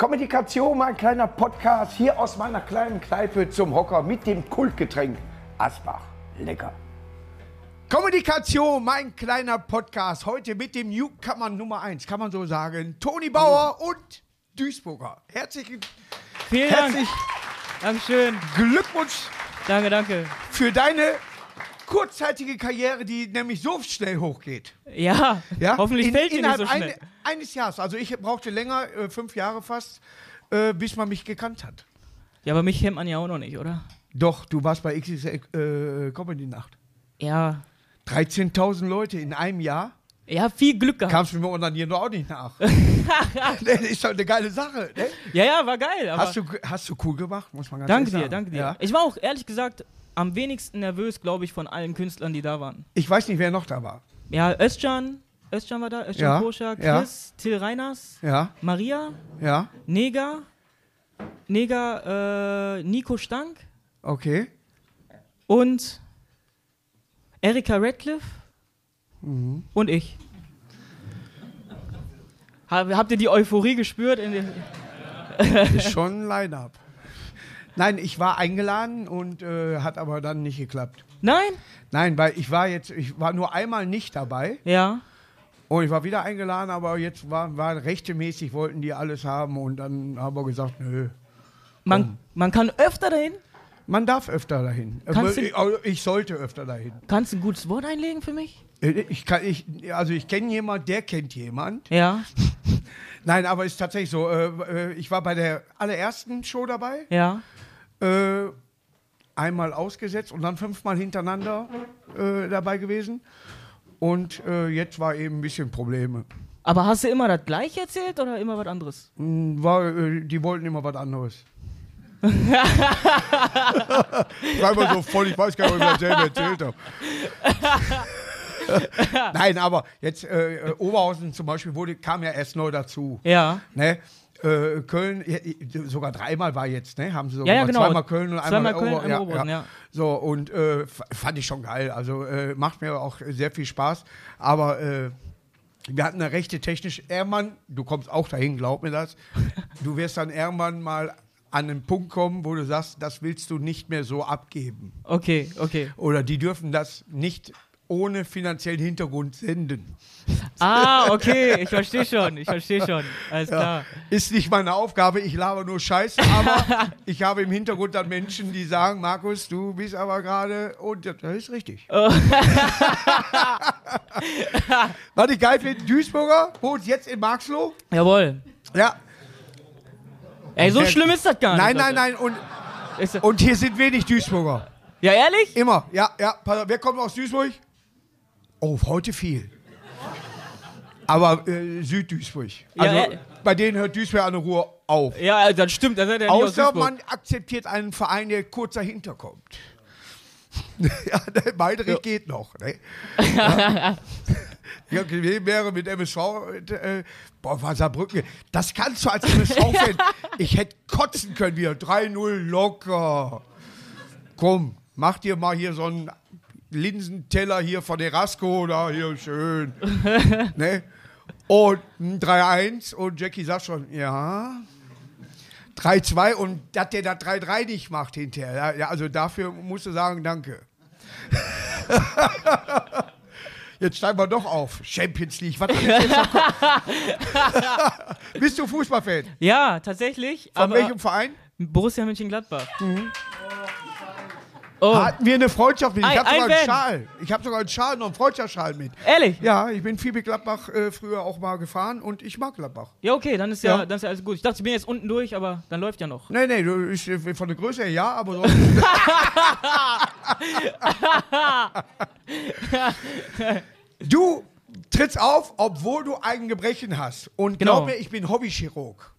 Kommunikation, mein kleiner Podcast hier aus meiner kleinen Kneipe zum Hocker mit dem Kultgetränk Asbach. Lecker. Kommunikation, mein kleiner Podcast. Heute mit dem Newcomer Nummer 1, kann man so sagen. Toni Bauer und Duisburger. Herzlichen, Vielen Dank. herzlich Dankeschön. Glückwunsch Danke, danke. für deine kurzzeitige Karriere, die nämlich so schnell hochgeht. Ja, Ja? hoffentlich In- fällt die nicht so schnell. Ein, eines Jahres. Also ich brauchte länger, äh, fünf Jahre fast, äh, bis man mich gekannt hat. Ja, aber mich kennt man ja auch noch nicht, oder? Doch, du warst bei XXL äh, Comedy Nacht. Ja. 13.000 Leute in einem Jahr. Ja, viel Glück gehabt. Kamst du mir unterm hier noch auch nicht nach. das ist doch eine geile Sache. Ne? Ja, ja, war geil. Hast, du, hast du cool gemacht, muss man ganz danke ehrlich dir, sagen. danke dir. Ja. Ich war auch ehrlich gesagt am wenigsten nervös, glaube ich, von allen Künstlern, die da waren. Ich weiß nicht, wer noch da war. Ja, Özcan, Özcan war da, Özcan Ja, Koscher, ja. Chris, Till Reiners, Ja, Maria, ja, Neger, Neger, äh, Nico Stank okay. und Erika Radcliffe Mhm. und ich. Hab, habt ihr die Euphorie gespürt? In Ist schon ein Line-Up. Nein, ich war eingeladen und äh, hat aber dann nicht geklappt. Nein? Nein, weil ich war jetzt, ich war nur einmal nicht dabei Ja. und ich war wieder eingeladen, aber jetzt war, war rechtemäßig, wollten die alles haben und dann haben wir gesagt, nö. Man, man kann öfter dahin. Man darf öfter dahin. Kannst Aber du- ich, also ich sollte öfter dahin. Kannst du ein gutes Wort einlegen für mich? Äh, Ich kann, ich, also ich kenne jemand, der kennt jemand. Ja. Nein, aber es ist tatsächlich so. Äh, äh, ich war bei der allerersten Show dabei, Ja. Äh, einmal ausgesetzt und dann fünfmal hintereinander äh, dabei gewesen. Und äh, jetzt war eben ein bisschen Probleme. Aber hast du immer das gleiche erzählt oder immer was anderes? Hm, War, äh, die wollten immer was anderes. war immer so voll, ich weiß gar nicht, ob ich das selber erzählt habe. Nein, aber jetzt äh, äh, Oberhausen zum Beispiel wurde, kam ja erst neu dazu. Ja. Ne? Äh, Köln, ja, sogar dreimal war jetzt, ne? Haben sie sogar Ja, ja, genau. zweimal Köln und einmal Zweimal Köln, einmal Oberhausen, ja. So, und äh, fand ich schon geil. Also äh, macht mir auch sehr viel Spaß. Aber äh, wir hatten eine rechte technisch. Irgendwann, du kommst auch dahin, glaub mir das. Du wirst dann irgendwann mal an einen Punkt kommen, wo du sagst, das willst du nicht mehr so abgeben. Okay, okay. Oder die dürfen das nicht ohne finanziellen Hintergrund senden. Ah, okay. Ich verstehe schon. Ich verstehe schon. Alles klar. Ist nicht meine Aufgabe, ich laber nur Scheiße, aber ich habe im Hintergrund dann Menschen, die sagen, Markus, du bist aber gerade, und das ist richtig. Oh. Was ich geil finde, Duisburger wohnt jetzt in Marxloh. Jawohl. Ja. Ey, so schlimm ist das gar nicht. Nein, nein, nein, und, und hier sind wenig Duisburger. ja, ehrlich? Immer, ja, ja. Wer kommt aus Duisburg? Oh, heute viel. Aber äh, Südduisburg. Ja, Also äh. bei denen hört Duisburg der Ruhe auf. Ja, das stimmt. Er nicht aus Außer man akzeptiert einen Verein, der kurz dahinter kommt. ja, Meidrich geht noch. Ne? ja. Ja, wäre mit MSV, äh, boah, war Saarbrücken. Das kannst du als MSV-Fan. ich hätte kotzen können wieder. 3-0 locker. Komm, mach dir mal hier so einen Linsenteller hier von Erasco da, hier schön. ne? Und ein 3-1 und Jackie sagt schon, ja. 3-2 und dass der das 3-3 nicht macht hinterher. Ja, also dafür musst du sagen, danke. Jetzt steigen wir doch auf. Champions League. Was? Bist du Fußballfan? Ja, tatsächlich. Von welchem Verein? Borussia Mönchengladbach. Oh, Hatten wir eine Freundschaft mit. Ich habe sogar ein einen. Schal. Ich habe sogar einen Schal, noch einen Freundschaftsschal mit. ehrlich? Ja, ich bin viel mit Gladbach äh, früher auch mal gefahren und ich mag Gladbach. Ja, okay, dann ist ja, Ja. dann ist ja alles gut. Ich dachte, ich bin jetzt unten durch, aber dann läuft ja noch. Nee, nee, du, ich, äh, von der Größe her ja, aber sonst. du trittst auf, obwohl du ein Gebrechen hast. Und Genau. glaub mir, ich bin Hobbychirurg.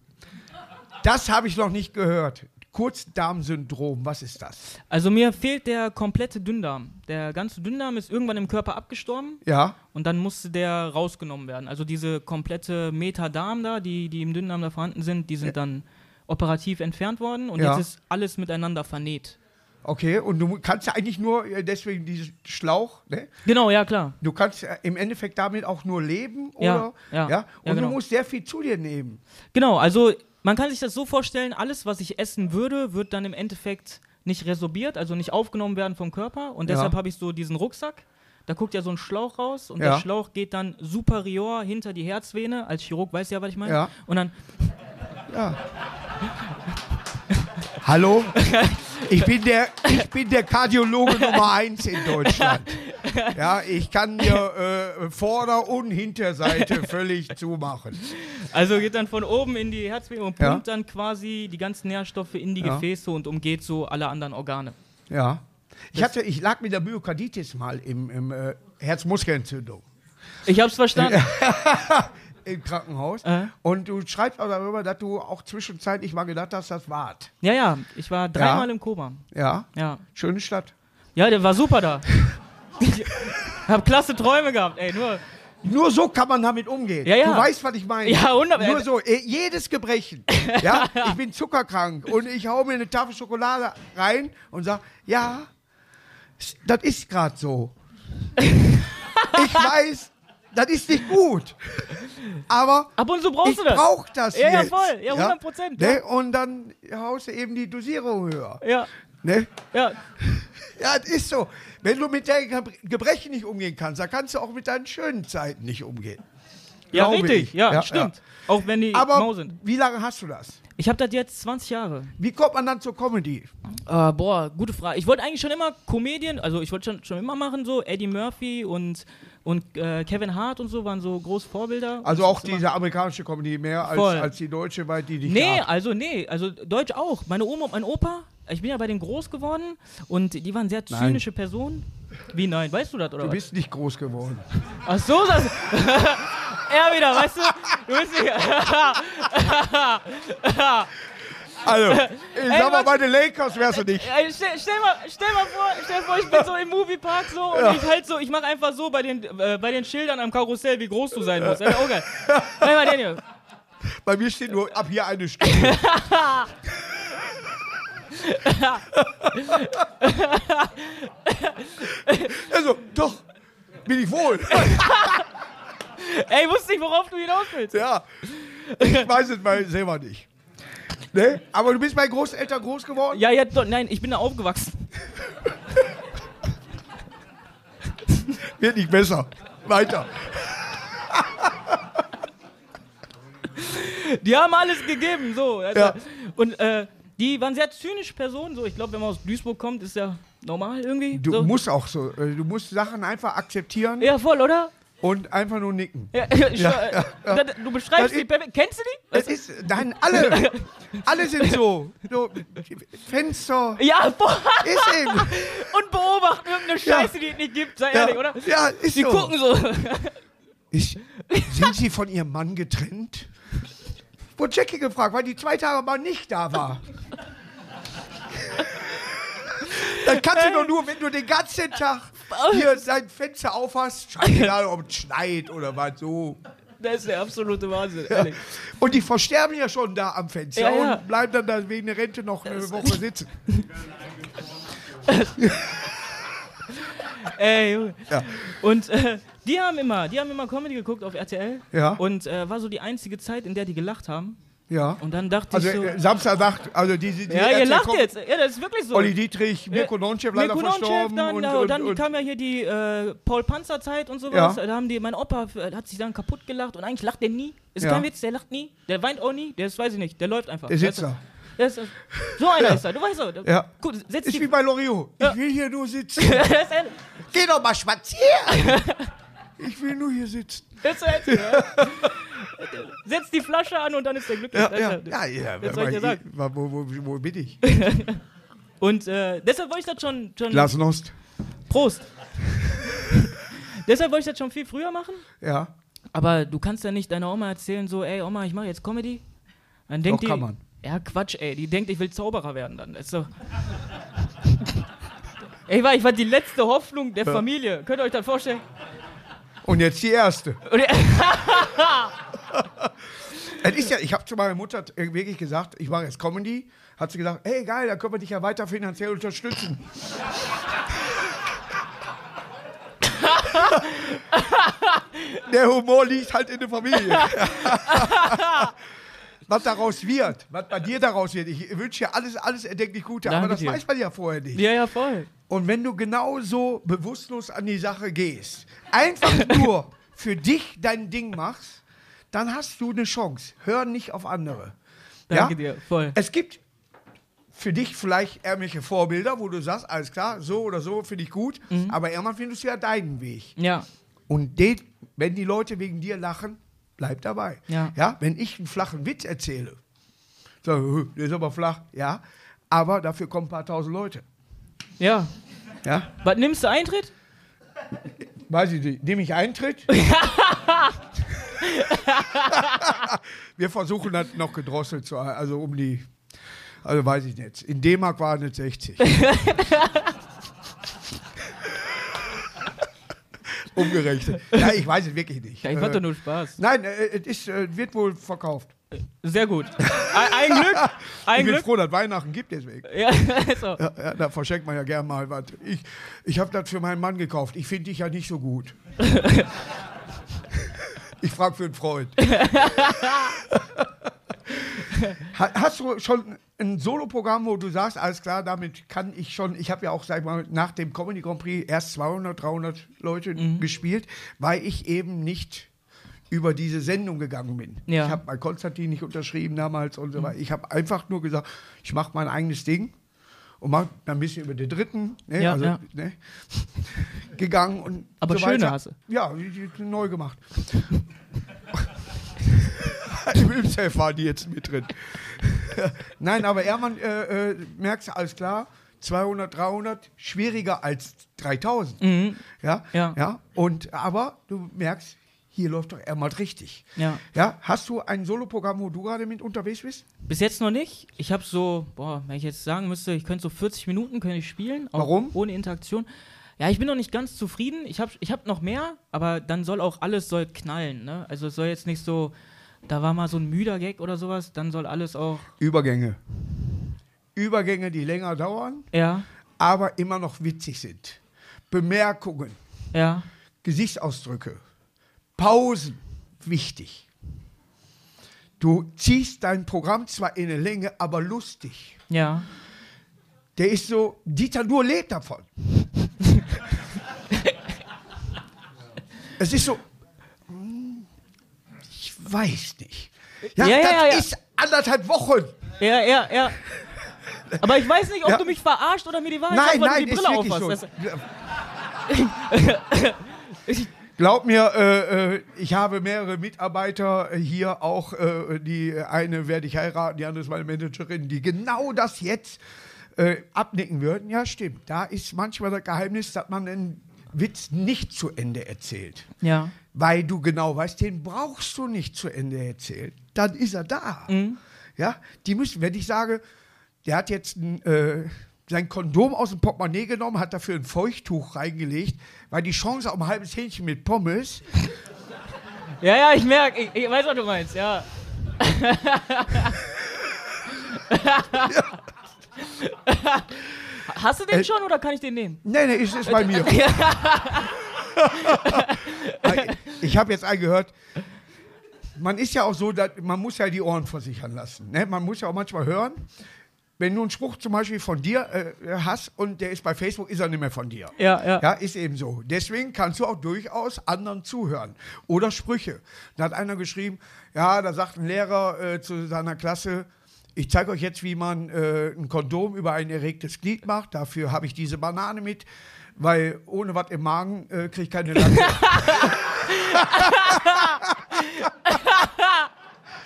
Das habe ich noch nicht gehört. Kurzdarmsyndrom, was ist das? Also mir fehlt der komplette Dünndarm. Der ganze Dünndarm ist irgendwann im Körper abgestorben Ja, und dann musste der rausgenommen werden. Also diese komplette Metadarm da, die, die im Dünndarm da vorhanden sind, die sind dann operativ entfernt worden und Ja. jetzt ist alles miteinander vernäht. okay. Und du kannst ja eigentlich nur, äh, deswegen diesen Schlauch, ne? Genau, ja klar. Du kannst äh, im Endeffekt damit auch nur leben, Ja, oder? ja, Und ja, genau. du musst sehr viel zu dir nehmen. Genau, also man kann sich das so vorstellen, alles, was ich essen würde, wird dann im Endeffekt nicht resorbiert, also nicht aufgenommen werden vom Körper. Und Ja. deshalb habe ich so diesen Rucksack. Da guckt ja so ein Schlauch raus und Ja. der Schlauch geht dann superior hinter die Herzvene. Als Chirurg weiß ja, was ich meine. Ja. Und dann, Hallo? Ich bin der, ich bin der Kardiologe Nummer eins in Deutschland. Ja, ich kann dir äh, Vorder- und Hinterseite völlig zumachen. also geht dann von oben in die Herzvene und Ja. pumpt dann quasi die ganzen Nährstoffe in die Ja. Gefäße und umgeht so alle anderen Organe. Ja. Ich, hatte, ich lag mit der Myokarditis mal im, im äh, Herzmuskelentzündung Ich hab's verstanden. im Krankenhaus. Äh. Und du schreibst auch darüber, dass du auch zwischenzeitlich mal gedacht hast, das wart. Ja, ja, ich war dreimal im Koma. Ja, Ja. schöne Stadt. Ja, der war super da. ich hab klasse Träume gehabt, ey, nur. Nur so kann man damit umgehen. Ja, ja. Du weißt, was ich meine. Ja, wunderbar. Nur so, eh, jedes Gebrechen. Ja, ich bin zuckerkrank und ich hau mir eine Tafel Schokolade rein und sag, ja, das ist gerade so. ich weiß, das ist nicht gut. Aber Ab und zu brauchst ich du das. brauch das Ja, ja, jetzt. voll. Ja, 100%, Ne? Und dann haust du eben die Dosierung höher. Ja, Ne? ja. Ja, das ist so. Wenn du mit deinen Gebre- Gebrechen nicht umgehen kannst, dann kannst du auch mit deinen schönen Zeiten nicht umgehen. Ja, Glaube richtig. ich. Ja, Ja, stimmt. Auch wenn die Aber mau sind. wie lange hast du das? Ich habe das jetzt 20 Jahre. Wie kommt man dann zur Comedy? Äh, boah, gute Frage. Ich wollte eigentlich schon immer Comedian, also ich wollte schon, schon immer machen so. Eddie Murphy und, und äh, Kevin Hart und so waren so große Vorbilder. Also auch diese amerikanische Comedy mehr als, Voll. als die deutsche, weil die dich Nee, gab. also nee, also Deutsch auch. Meine Oma und mein Opa, ich bin ja bei denen groß geworden und die waren sehr Nein. zynische Personen. Wie nein, weißt du das oder Du was? bist nicht groß geworden. Ach so, das. er wieder, weißt du? Du bist nicht. Also, ich sag mal, bei den Lakers wärst du nicht. Ey, stell, stell, mal, stell mal vor, stell vor, ich bin so im Moviepark so und ich halt so, ich mach einfach so bei den, äh, bei den Schildern am Karussell, wie groß du sein musst. Wär auch geil. Nein, mal den hier. Bei mir steht nur ab hier eine Stunde. also, doch, bin ich wohl. Ey, wusste nicht, worauf du hinaus willst. ja, ich weiß es mal selber nicht. Ne? Aber du bist bei Großeltern groß geworden? Ja, ja, doch, nein, ich bin da aufgewachsen. Wird nicht besser. Weiter. Die haben alles gegeben, so. Also, Ja. Und äh, die waren sehr zynische Personen, so. Ich glaube, wenn man aus Duisburg kommt, ist ja normal irgendwie. Du so. musst auch so, äh, du musst Sachen einfach akzeptieren Ja, voll, oder? Und einfach nur nicken. Ja, Ja, ja, Du beschreibst Das die perfekt. Kennst du die? Es ist, nein, alle, alle sind so. so Fenster, Ja, boah. ist eben. Und beobachten irgendeine. Scheiße, die es nicht gibt, sei ehrlich, oder? ja ist Die so. gucken so. Ich, sind Sie von Ihrem Mann getrennt? Wurde Jackie gefragt, weil die zwei Tage mal nicht da war. Dann kannst du doch nur, wenn du den ganzen Tag hier sein Fenster aufhast, scheißegal, ob es schneit oder was so. Das ist der absolute Wahnsinn, ehrlich. Und die versterben ja schon da am Fenster Ja, ja. und bleiben dann da wegen der Rente noch eine Woche sitzen. Ey, Junge. Ja. Und äh, die haben immer, die haben immer Comedy geguckt auf RTL. Ja. Und äh, war so die einzige Zeit, in der die gelacht haben. Ja. Und dann dachte Also ich so. äh, Samstagnacht, also die, die, die ja, ihr lacht jetzt. Ja, das ist wirklich so. Olli Dietrich, Mirko Nonchev leider Mirko verstorben. dann, und, ja, und, und dann kam ja hier die äh, Paul-Panzer-Zeit und sowas. Ja. Da haben die, mein Opa f- hat sich dann kaputt gelacht und eigentlich lacht der nie. Ist Ja. kein Witz, der lacht nie. Der weint auch nie. Der ist, weiß ich nicht, der läuft einfach. Der sitzt da. ist, so einer ist er, du weißt doch. Ja. Gut, setz Ist die. wie bei Loriot. Ja. Ich will hier nur sitzen. Geh doch mal spazieren. ich will nur hier sitzen. das ist er- ja. Setz die Flasche an und dann ist er glücklich. Ja, ist ja, ja, ja. Was soll ich dir sagen? Wo, wo, wo bin ich? Und äh, deshalb wollte ich das schon. schon Glasnost. Prost! deshalb wollte ich das schon viel früher machen. Ja, Aber du kannst ja nicht deiner Oma erzählen, so, ey Oma, ich mache jetzt Comedy. Dann denkt Doch, kann die. man. Ja, Quatsch, ey. Die denkt, ich will Zauberer werden dann. Das ist so. ey, war, ich war die letzte Hoffnung der Familie. Könnt ihr euch das vorstellen? und jetzt die erste. Es ist ja, ich habe zu meiner Mutter wirklich gesagt, ich mache jetzt Comedy. Hat sie gesagt, hey geil, dann können wir dich ja weiter finanziell unterstützen. Der Humor liegt halt in der Familie. was daraus wird, was bei dir daraus wird. Ich wünsche dir alles, alles erdenklich Gute, Danke aber das dir. weiß man ja vorher nicht. Ja, ja, voll. Und wenn du genauso bewusstlos an die Sache gehst, einfach nur für dich dein Ding machst, dann hast du eine Chance. Hör nicht auf andere. Danke ja? dir, voll. Es gibt für dich vielleicht irgendwelche Vorbilder, wo du sagst, alles klar, so oder so finde ich gut, Mhm. aber irgendwann findest du ja deinen Weg. Ja, Und den, wenn die Leute wegen dir lachen, bleib dabei. Ja. ja wenn ich einen flachen Witz erzähle, "Hö, der ist aber flach, ja, aber dafür kommen ein paar tausend Leute. ja. Ja, Was nimmst du Eintritt? weiß ich nicht, nehme ich Eintritt? Wir versuchen das noch gedrosselt zu halten, also um die, also weiß ich nicht. In D-Mark waren es 60. Umgerechnet. Ja, ich weiß es wirklich nicht. Ja, ich Äh, fand doch nur Spaß. Nein, äh, es ist, äh, wird wohl verkauft. Sehr gut. Ein, ein Glück. Ein ich bin Glück. froh, dass Weihnachten gibt deswegen. Ja, so. Ja, ja, da verschenkt man ja gern mal was. Ich, ich habe das für meinen Mann gekauft. Ich finde dich ja nicht so gut. Ich frage für einen Freund. Ha- Hast du schon ein Soloprogramm, wo du sagst, alles klar, damit kann ich schon, ich habe ja auch, sag ich mal, nach dem Comedy Grand Prix erst 200, 300 Leute Mhm. gespielt, weil ich eben nicht über diese Sendung gegangen bin. Ja. Mhm. Ich habe bei Konstantin nicht unterschrieben damals und so weiter. Ich habe einfach nur gesagt, ich mache mein eigenes Ding und dann ein bisschen über den dritten ne, Ja, also, ja. Ne, gegangen und Aber so schöne hast du. Ja, neu gemacht. Im Ilmself waren die jetzt mit drin. Nein, aber Ermann äh, äh, merkst du, alles klar, 200, 300, schwieriger als 3000. Mhm. Ja, Ja. ja. Und, aber du merkst, hier läuft doch Ermann richtig. Ja. Ja, hast du ein Soloprogramm, wo du gerade mit unterwegs bist? Bis jetzt noch nicht. Ich habe so, boah, wenn ich jetzt sagen müsste, ich könnte so 40 Minuten könnte ich spielen. Warum? Ohne Interaktion. Ja, ich bin noch nicht ganz zufrieden. Ich habe ich hab noch mehr, aber dann soll auch alles soll knallen. Ne? Also es soll jetzt nicht so, da war mal so ein müder Gag oder sowas, dann soll alles auch, Übergänge. Übergänge, die länger dauern, ja, aber immer noch witzig sind. Bemerkungen, ja, Gesichtsausdrücke, Pausen, wichtig. Du ziehst dein Programm zwar in eine Länge, aber lustig. ja. Der ist so, Dieter Nuhr lebt davon. es ist so, hm, ich weiß nicht. Ja, Ja, das ja, ja. ist anderthalb Wochen. Ja, ja, ja. Aber ich weiß nicht, ob Ja. du mich verarscht oder mir die Wahrheit Nein, sagst, weil nein, du die Brille aufhast. so. Das- Glaub mir, äh, äh, ich habe mehrere Mitarbeiter hier auch. Äh, die eine werde ich heiraten, die andere ist meine Managerin, die genau das jetzt äh, abnicken würden. Ja, stimmt. Da ist manchmal das Geheimnis, dass man einen Witz nicht zu Ende erzählt. Ja. Weil du genau weißt, den brauchst du nicht zu Ende erzählen. Dann ist er da. Ja, die müssen, wenn ich sage, der hat jetzt ein, äh, sein Kondom aus dem Portemonnaie genommen, hat dafür ein Feuchttuch reingelegt, weil die Chance auf ein halbes Hähnchen mit Pommes, Ja, ja, ich merke, ich, ich weiß, was du meinst, ja. Hast du den Äh, schon oder kann ich den nehmen? nee, nee, ist, ist bei mir. ich habe jetzt einen gehört, man ist ja auch so, man muss ja die Ohren versichern lassen. Ne? Man muss ja auch manchmal hören, wenn du einen Spruch zum Beispiel von dir äh, hast und der ist bei Facebook, ist er nicht mehr von dir. Ja, ja. Ja, ist eben so. Deswegen kannst du auch durchaus anderen zuhören. Oder Sprüche. Da hat einer geschrieben, ja, da sagt ein Lehrer äh, zu seiner Klasse, ich zeige euch jetzt, wie man äh, ein Kondom über ein erregtes Glied macht. Dafür habe ich diese Banane mit, weil ohne was im Magen äh, kriege ich keine Latte.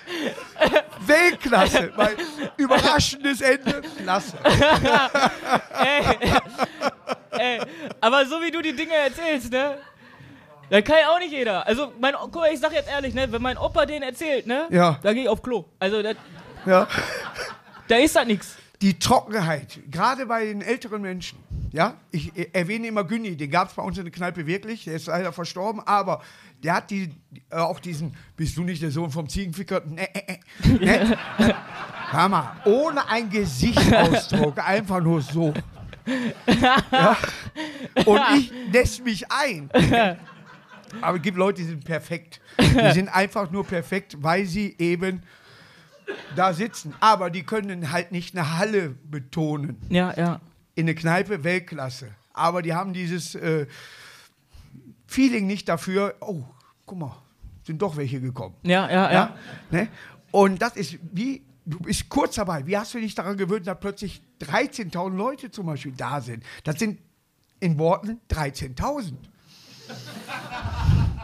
Weltklasse, weil überraschendes Ende, klasse. Ey, aber so wie du die Dinge erzählst, ne? Da kann ja auch nicht jeder. Also, mein, guck mal, ich sag jetzt ehrlich, ne? Wenn mein Opa den erzählt, ne? Ja. Da gehe ich auf Klo. Also, da, Ja. da ist das nix. die Trockenheit, gerade bei den älteren Menschen. Ja, ich äh, erwähne immer Günni, den gab es bei uns in der Kneipe wirklich, der ist leider verstorben, aber der hat die, äh, auch diesen, bist du nicht der Sohn vom Ziegenficker? Nee, äh, äh, ne? Hör mal, ohne einen Gesichtsausdruck, einfach nur so. Ja? Und ich lässt mich ein. Aber es gibt Leute, die sind perfekt. Die sind einfach nur perfekt, weil sie eben da sitzen, aber die können halt nicht eine Halle betonen. Ja, ja. In eine Kneipe Weltklasse. Aber die haben dieses äh, Feeling nicht dafür, oh, guck mal, sind doch welche gekommen. Ja, ja, ja. Ne? Und das ist wie, du bist kurz dabei. Wie hast du dich daran gewöhnt, dass plötzlich 13.000 Leute zum Beispiel da sind? Das sind in Worten 13.000.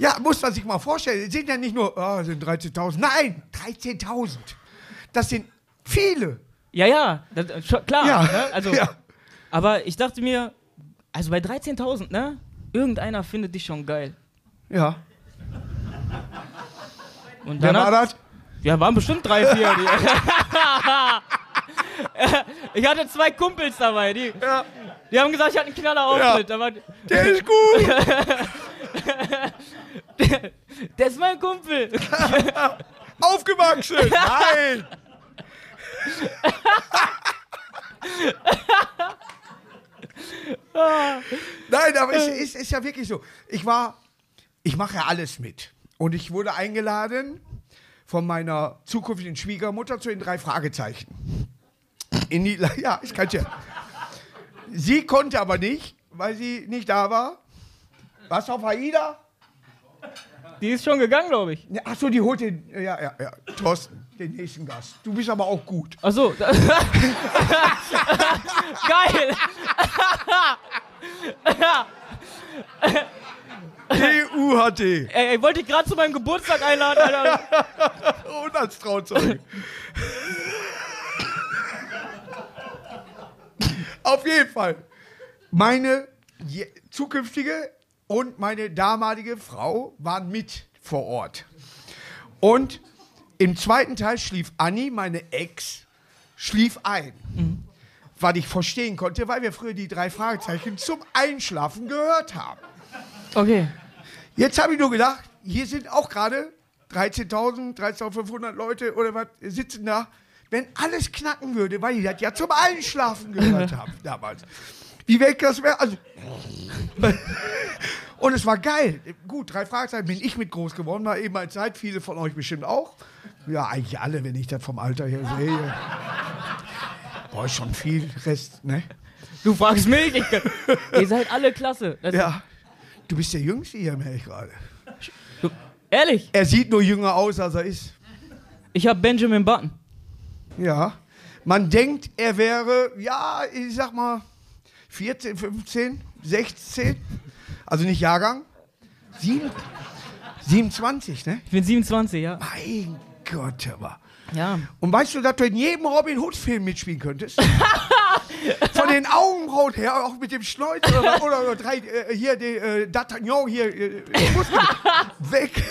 Ja, muss man sich mal vorstellen. Es sind ja nicht nur, ah, sind 13.000. Nein, 13.000. Das sind viele. Ja, ja, das, schon, klar. Ja, Ne? Also, ja. Aber ich dachte mir, also bei 13.000, ne? Irgendeiner findet dich schon geil. Ja. Und Wer dann war das? Ja, waren bestimmt drei, vier. Die, ich hatte zwei Kumpels dabei, die, Ja. die haben gesagt, ich hatte einen knaller Auftritt. Aber Der ist gut. der ist mein Kumpel. Aufgewachsen. Nein. Nein, aber es ist, ist ja wirklich so. Ich war, ich mache ja alles mit. Und ich wurde eingeladen von meiner zukünftigen Schwiegermutter zu den drei Fragezeichen. In die, ja, ich kann ja. Sie konnte aber nicht, weil sie nicht da war. Was auf AIDA? Die ist schon gegangen, glaube ich. Ja, Achso, die holt den. Ja, ja, ja. Thorsten, den nächsten Gast. Du bist aber auch gut. Achso. Geil. DUHT. Ey, ich wollte dich gerade zu meinem Geburtstag einladen, Alter. Und als Trauzeuge. Auf jeden Fall. Meine zukünftige und meine damalige Frau waren mit vor Ort. Und im zweiten Teil schlief Anni, meine Ex, schlief ein. Was ich verstehen konnte, weil wir früher die drei Fragezeichen zum Einschlafen gehört haben. Okay. Jetzt habe ich nur gedacht, hier sind auch gerade 13.000, 13.500 Leute oder was sitzen da. Wenn alles knacken würde, weil die das ja zum Einschlafen gehört haben damals. Wie weg das wäre. Also Und es war geil. Gut, drei Fragezeichen bin ich mit groß geworden, war eben als Zeit, viele von euch bestimmt auch. Ja, eigentlich alle, wenn ich das vom Alter her sehe. Boah, ist schon viel Rest, ne? Du fragst mich. Ich, ihr seid alle klasse. Das, Ja. Du bist der Jüngste hier, merke ich gerade. ehrlich, Er sieht nur jünger aus, als er ist. ich habe Benjamin Button. Ja. Man denkt, er wäre, ja, ich sag mal, 14, 15, 16. Also nicht Jahrgang. Sieben, 27, ne? Ich bin 27, ja. Mein Gott, aber. Ja. Und weißt du, dass du in jedem Robin Hood-Film mitspielen könntest? Von den Augenbrauen her, auch mit dem Schnäuzer oder, oder, oder drei, äh, hier, die, äh, D'Artagnan hier, äh, mit- weg.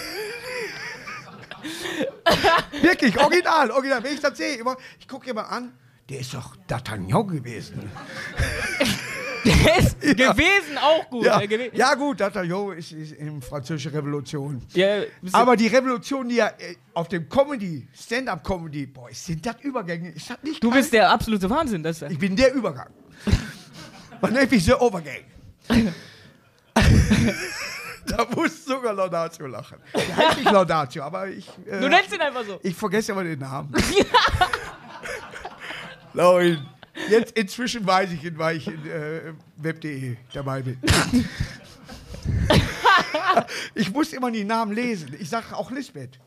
Wirklich, original, original. Wenn ich das sehe, immer, ich gucke immer an, der ist doch D'Artagnan gewesen. Der ist gewesen auch gut. Ja, gewe- ja gut, D'Artagnan ist, ist in französische Revolution. ja, Aber die Revolution, die ja äh, auf dem Comedy, Stand-up-Comedy, boah, sind das Übergänge? Ist das nicht du geil? bist der absolute Wahnsinn. Das, Ich bin der Übergang. Man nennt mich der Overgang. da muss sogar Laudatio lachen. Der heißt nicht Laudatio, aber ich, äh, du nennst ihn einfach so. ich vergesse immer den Namen. Laurin. Jetzt inzwischen weiß ich ihn, weil ich in äh, web.de dabei bin. ich muss immer die Namen lesen. Ich sage auch Lisbeth.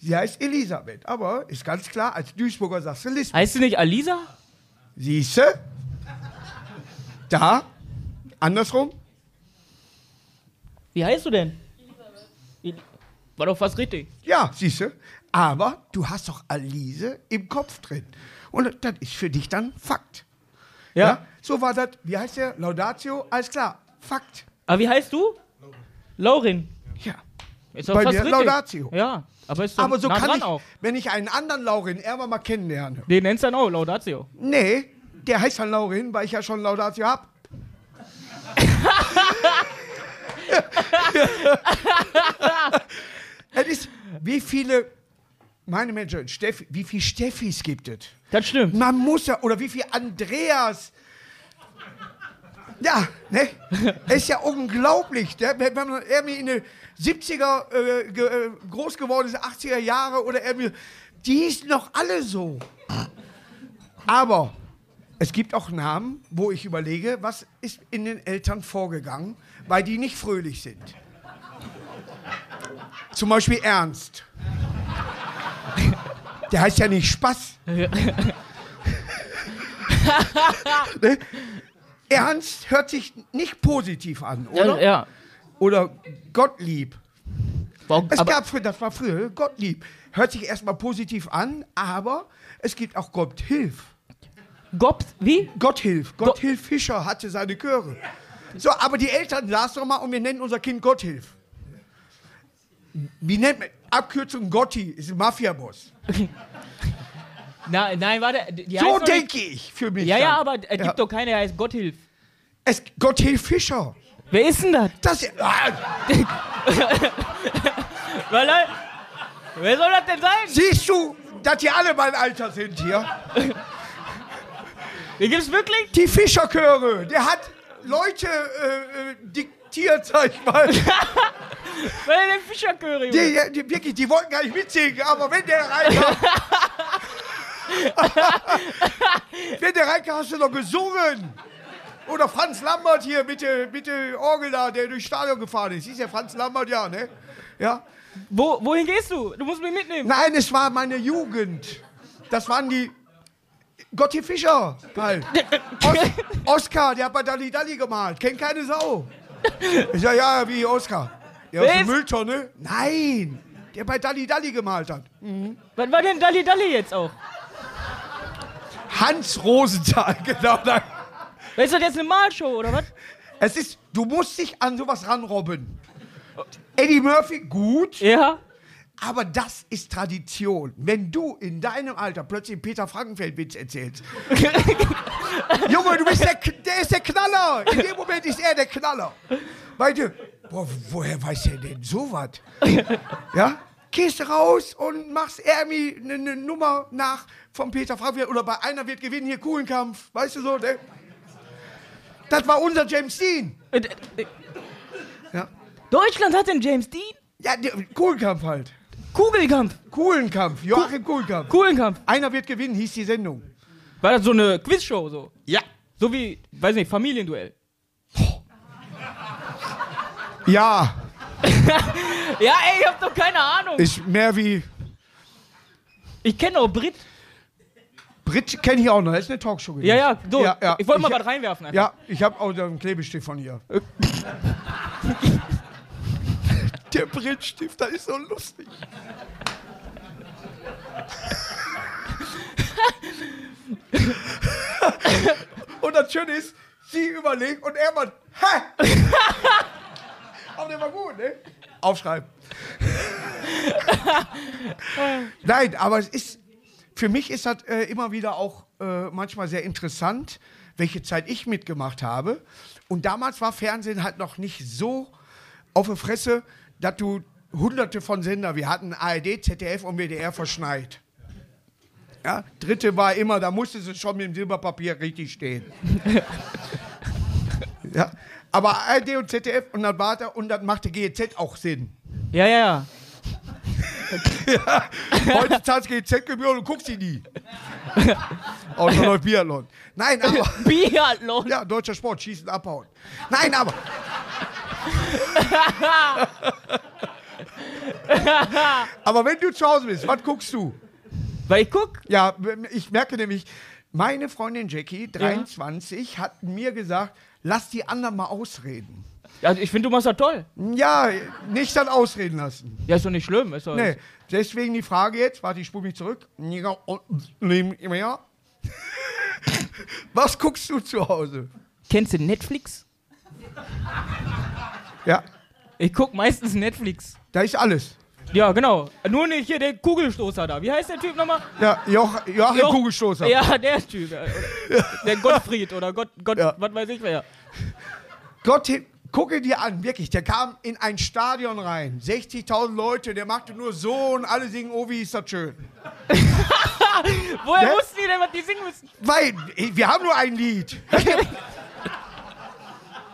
Sie heißt Elisabeth, aber ist ganz klar, als Duisburger sagst du Lisbeth. Heißt du nicht Alisa? Siehste? Da? Andersrum? Wie heißt du denn? Eli- War doch fast richtig. Ja, siehste. Aber du hast doch Alice im Kopf drin. Und das ist für dich dann Fakt. Ja. So war das, wie heißt der? Laudatio? Alles klar. Fakt. Aber wie heißt du? Laurin. Ja. Ist doch Bei fast richtig. Laudatio. Ja, aber ist doch Aber so nah kann dran ich, auch. wenn ich einen anderen Laurin irgendwann mal kennenlerne. Den nennst du dann auch Laudatio. Nee, der heißt dann Laurin, weil ich ja schon Laudatio hab. es ist, wie viele, meine Menschen, Steffi, wie viele Steffis gibt es? Das stimmt. Man muss ja, oder wie viel Andreas. Ja, ne? Ist ja unglaublich. Ne? Wenn wenn man irgendwie in den 70er äh, ge, äh, groß geworden ist, 80er Jahre oder irgendwie Die hießen doch alle so. Aber es gibt auch Namen, wo ich überlege, was ist in den Eltern vorgegangen, weil die nicht fröhlich sind. Zum Beispiel Ernst. Der heißt ja nicht Spaß. ne? Ernst hört sich nicht positiv an, oder? Ja, ja. Oder Gottlieb. Wow, Es gab früher, das war früher, Gottlieb. Hört sich erstmal positiv an, aber es gibt auch Gotthilf. Gob, wie? Gotthilf. Gotthilf Fischer hatte seine Chöre. So, aber die Eltern saßen doch mal und wir nennen unser Kind Gotthilf. Wie nennt man? Abkürzung Gotti ist ein Mafiaboss. Na, nein, warte. Die So denke ich für mich. Ja, ja, dann. aber es gibt Ja. doch keinen, der heißt Gotthilf. Es, Gotthilf Fischer. Wer ist denn das? Das, ah, Weil, wer soll das denn sein? siehst du, dass die alle mein Alter sind hier? Den gibt's wirklich? Die Fischerchöre. Der hat Leute äh, äh, diktiert, sag ich mal. Weil er den Fischerchöre, Junge. Die, die, wirklich, die wollten gar nicht mitsingen, aber wenn der reinkam. wenn der reinkam, hast du doch gesungen. Oder Franz Lambert hier mit der, Orgel da, der durchs Stadion gefahren ist. Hieß der Franz Lambert, ja, ne? Ja. Wo, wohin gehst du? Du musst mich mitnehmen. Nein, es war meine Jugend. Das waren die. Gotti Fischer, halt. Os Oscar, der hat bei Dalli Dalli gemalt. Kennt keine Sau. Ich sag, ja, wie Oscar. Der aus der Mülltonne? Nein, der bei Dalli Dalli gemalt hat. Was war denn Dalli Dalli jetzt auch? Hans Rosenthal, genau. Nein. Ist das jetzt eine Malshow oder was? Es ist, du musst dich an sowas ranrobben. Eddie Murphy, gut, Ja. Aber das ist Tradition. Wenn du in deinem Alter plötzlich Peter Frankenfeld-Witz erzählst. Junge, du bist der, der ist der Knaller. In dem Moment ist er der Knaller. Weil du, boah, woher weiß er denn sowas? Ja? Gehst raus und machst irgendwie eine ne Nummer nach von Peter Frankenfeld oder bei einer wird gewinnen, hier Kuhlenkampf, weißt du so, ne? Das war unser James Dean. Äh, Ja, Deutschland hat den James Dean? ja der, Kuhlenkampf halt. Kugelkampf. Kuhlenkampf, Joachim Kuhlenkampf. Kugelkampf. Einer wird gewinnen, hieß die Sendung. War das so eine Quizshow so? Ja. So wie, weiß nicht, Familienduell. Ja, Ja, ey, ich hab doch keine Ahnung. ist mehr wie. Ich kenne auch Brit. Brit kenne ich auch noch, das ist eine Talkshow gewesen. Ja, ja, so. Ja, ja. Ich wollte mal Ich- was reinwerfen. Einfach. Ja, ich habe auch einen Klebestift von ihr. Der das ist so lustig. und das Schöne ist, sie überlegt und er mal, hä? Aber der war gut, ne? Aufschreiben. Nein, aber es ist, für mich ist das äh, immer wieder auch äh, manchmal sehr interessant, welche Zeit ich mitgemacht habe. Und damals war Fernsehen halt noch nicht so auf der Fresse, dass du hunderte von Sender, wir hatten ARD, ZDF und WDR verschneit. Ja, dritte war immer, da musste es schon mit dem Silberpapier richtig stehen. ja, aber ARD und ZDF und dann war da, und dann machte GEZ auch Sinn. Ja, ja, ja. Heute zahlst du GZ-Gebühren und guckst sie nie. Außer läuft Biathlon. Nein, aber. Biathlon. Ja, deutscher Sport, schießen, abhauen. Nein, aber. Aber wenn du zu Hause bist, was guckst du? Weil ich guck. Ja, ich merke nämlich, meine Freundin Jackie, 23, hat mir gesagt, lass die anderen mal ausreden. Also ich finde, du machst das toll. Ja, nicht dann ausreden lassen. Ja, ist doch nicht schlimm. Ist doch Nee, deswegen die Frage jetzt, warte, ich spule mich zurück. Ja. Was guckst du zu Hause? Kennst du Netflix? Ja, Ich guck meistens Netflix. da ist alles. Ja, genau. Nur nicht hier der Kugelstoßer da. Wie heißt der Typ nochmal? Ja, Joch, Joachim Jo- Kugelstoßer. Ja, der Typ. Der Gottfried oder Gott, Gott, Ja. was weiß ich wer. Gott, gucke dir an, wirklich, der kam in ein Stadion rein. 60.000 Leute, der machte nur so und alle singen, oh, wie ist das schön. Woher Ne? wussten die denn, was die singen müssen? Weil, wir haben nur ein Lied.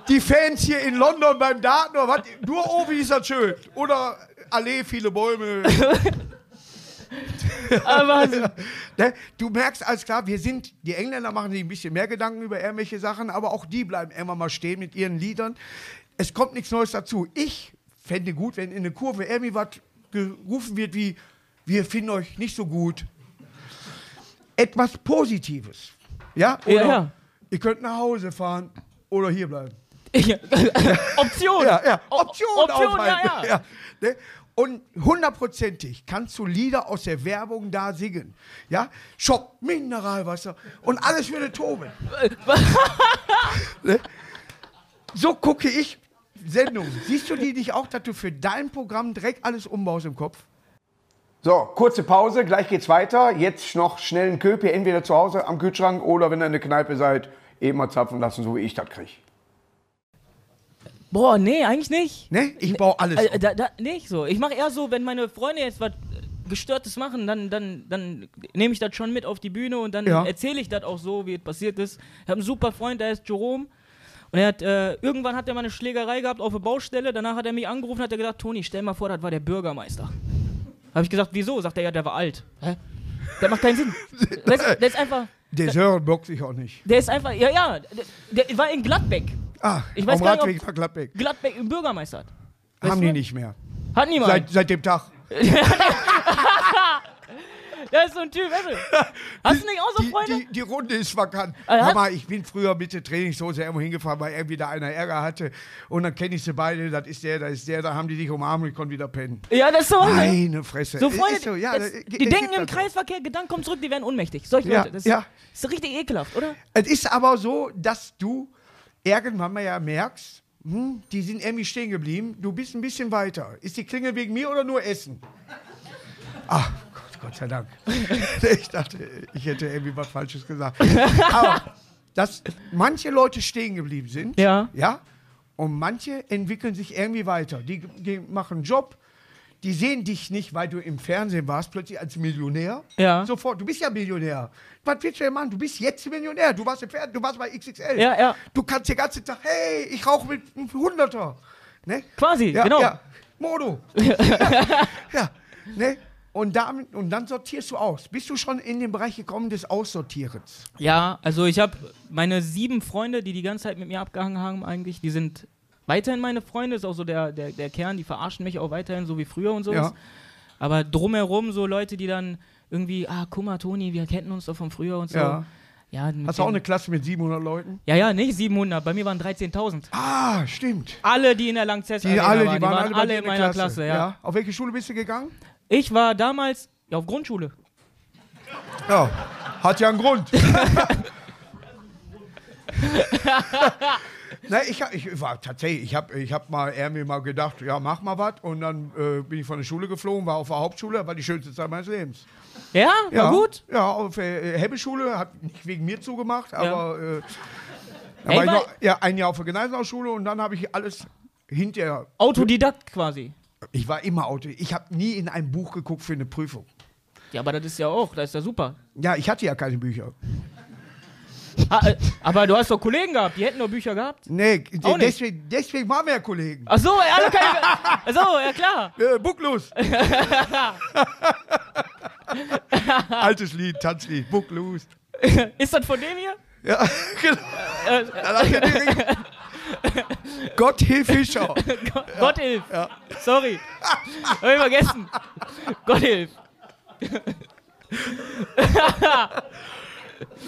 Die Fans hier in London beim Daten, oder was, nur wie ist das schön. Oder Allee, viele Bäume. Ah, Wahnsinn. Ne? Du merkst alles klar, wir sind, die Engländer machen sich ein bisschen mehr Gedanken über irgendwelche Sachen, aber auch die bleiben immer mal stehen mit ihren Liedern. Es kommt nichts Neues dazu. Ich fände gut, wenn in der Kurve irgendwie was gerufen wird wie, wir finden euch nicht so gut. Etwas Positives. Ja? Oder Ja, ja. ihr könnt nach Hause fahren oder hier bleiben. Ja. Option. Ja, ja. O- Option, Option, ja, ja. ne? Und hundertprozentig kannst du Lieder aus der Werbung da singen. Ja? Shop, Mineralwasser und alles würde toben. ne? So gucke ich Sendungen. Siehst du die nicht auch, dass du für dein Programm direkt alles umbaust im Kopf? So, kurze Pause, gleich geht's weiter. Jetzt noch schnell einen Köpi, entweder zu Hause am Kühlschrank oder wenn ihr in der Kneipe seid, eben mal zapfen lassen, so wie ich das kriege. Boah, nee, eigentlich nicht. Ne? Ich baue alles Äh, um. da, da, nicht so. Ich mache eher so, wenn meine Freunde jetzt was Gestörtes machen, dann, dann, dann nehme ich das schon mit auf die Bühne und dann Ja. erzähle ich das auch so, wie es passiert ist. Ich habe einen super Freund, der heißt Jerome. Und er hat, äh, irgendwann hat er mal eine Schlägerei gehabt auf der Baustelle. Danach hat er mich angerufen und hat er gesagt, Toni, stell mal vor, das war der Bürgermeister. Habe ich gesagt, wieso? Sagt er, ja, der war alt. Hä? Der macht keinen Sinn. Der ist, der ist einfach, Der Sören bockt sich auch nicht. der ist einfach, ja, ja, der, der war in Gladbeck. Ah, Ich weiß am gar nicht, ob- Gladbeck. Gladbeck im Bürgermeister. hat. Haben die nicht mehr. Hat niemand. Seit, seit dem Tag. Der ist so ein Typ, weißt du? Hast du nicht auch so Die, Freunde? die, die Runde ist vakant. Hör mal, ich bin früher mit der Trainingshose irgendwo hingefahren, weil irgendwie da einer Ärger hatte. Und dann kenne ich sie beide, das ist der, das ist der, da haben die dich umarmt und ich konnte wieder pennen. ja, das ist so. ne? Meine Fresse. So Freunde, so, ja, das, da- die denken im das. Kreisverkehr, Gedanken kommen zurück, die werden ohnmächtig. Solche Ja, Leute, das ja. ist richtig ekelhaft, oder? Es ist aber so, dass du irgendwann mal ja merkst, hm, die sind irgendwie stehen geblieben, du bist ein bisschen weiter. Ist die Klingel wegen mir oder nur Essen? Ach, Gott, Gott sei Dank. Ich dachte, ich hätte irgendwie was Falsches gesagt. Aber, dass manche Leute stehen geblieben sind, Ja. ja, und manche entwickeln sich irgendwie weiter. Die, die machen einen Job, die sehen dich nicht, weil du im Fernsehen warst, plötzlich als Millionär. Ja. Sofort, du bist ja Millionär. Was willst du denn machen? Du bist jetzt Millionär. Du warst im Fernsehen, du warst bei XXL. Ja, ja. Du kannst den ganzen Tag, hey, ich rauche mit einem Hunderter. Ne? Quasi, Ja, genau. ja. Modo. ja, ne? Und, damit, und dann sortierst du aus. Bist du schon in den Bereich gekommen des Aussortierens? Ja, also ich habe meine sieben Freunde, die die ganze Zeit mit mir abgehangen haben, eigentlich, die sind weiterhin meine Freunde, ist auch so der, der, der Kern, die verarschen mich auch weiterhin, so wie früher und sowas. Ja. Aber drumherum so Leute, die dann irgendwie, ah, guck mal, Toni, wir kennen uns doch von früher und so. Ja. Ja, Hast du auch eine Klasse mit 700 Leuten? Ja, ja, nicht 700, bei mir waren 13.000. Ah, stimmt. Alle, die in der Langzess Die, alle, die waren, alle, bei dir in der meiner Klasse, ja. Auf welche Schule bist du gegangen? Ich war damals ja, auf Grundschule. Ja, hat ja einen Grund. Na, ich, ich war tatsächlich, ich habe ich hab mal irgendwie mal gedacht, ja, mach mal was. Und dann äh, bin ich von der Schule geflogen, war auf der Hauptschule, war die schönste Zeit meines Lebens. Ja, war ja, gut. Ja, auf der äh, Hebbeschule, hat nicht wegen mir zugemacht, aber äh, da Ey, war ich war- noch, ja, ein Jahr auf der Gneisenau-Schule und dann habe ich alles hinterher. Autodidakt quasi. Ich war immer Auto. Ich habe nie in ein Buch geguckt für eine Prüfung. Ja, aber das ist ja auch, das ist ja super. Ja, ich hatte ja keine Bücher. Ah, äh, aber du hast doch Kollegen gehabt, die hätten doch Bücher gehabt. Nee, Auch nicht. deswegen, deswegen waren wir ja Kollegen. Ach so, ja, alle keine. Ach so, ja klar. Äh, Bucklos. Altes Lied, Tanzlied, Bucklos. Ist das von dem hier? Ja, genau. Äh, Dann hat er direkt- Gott hilf Fischer. Gott, Gott hilf. Sorry. Hab ich vergessen. Gott hilf.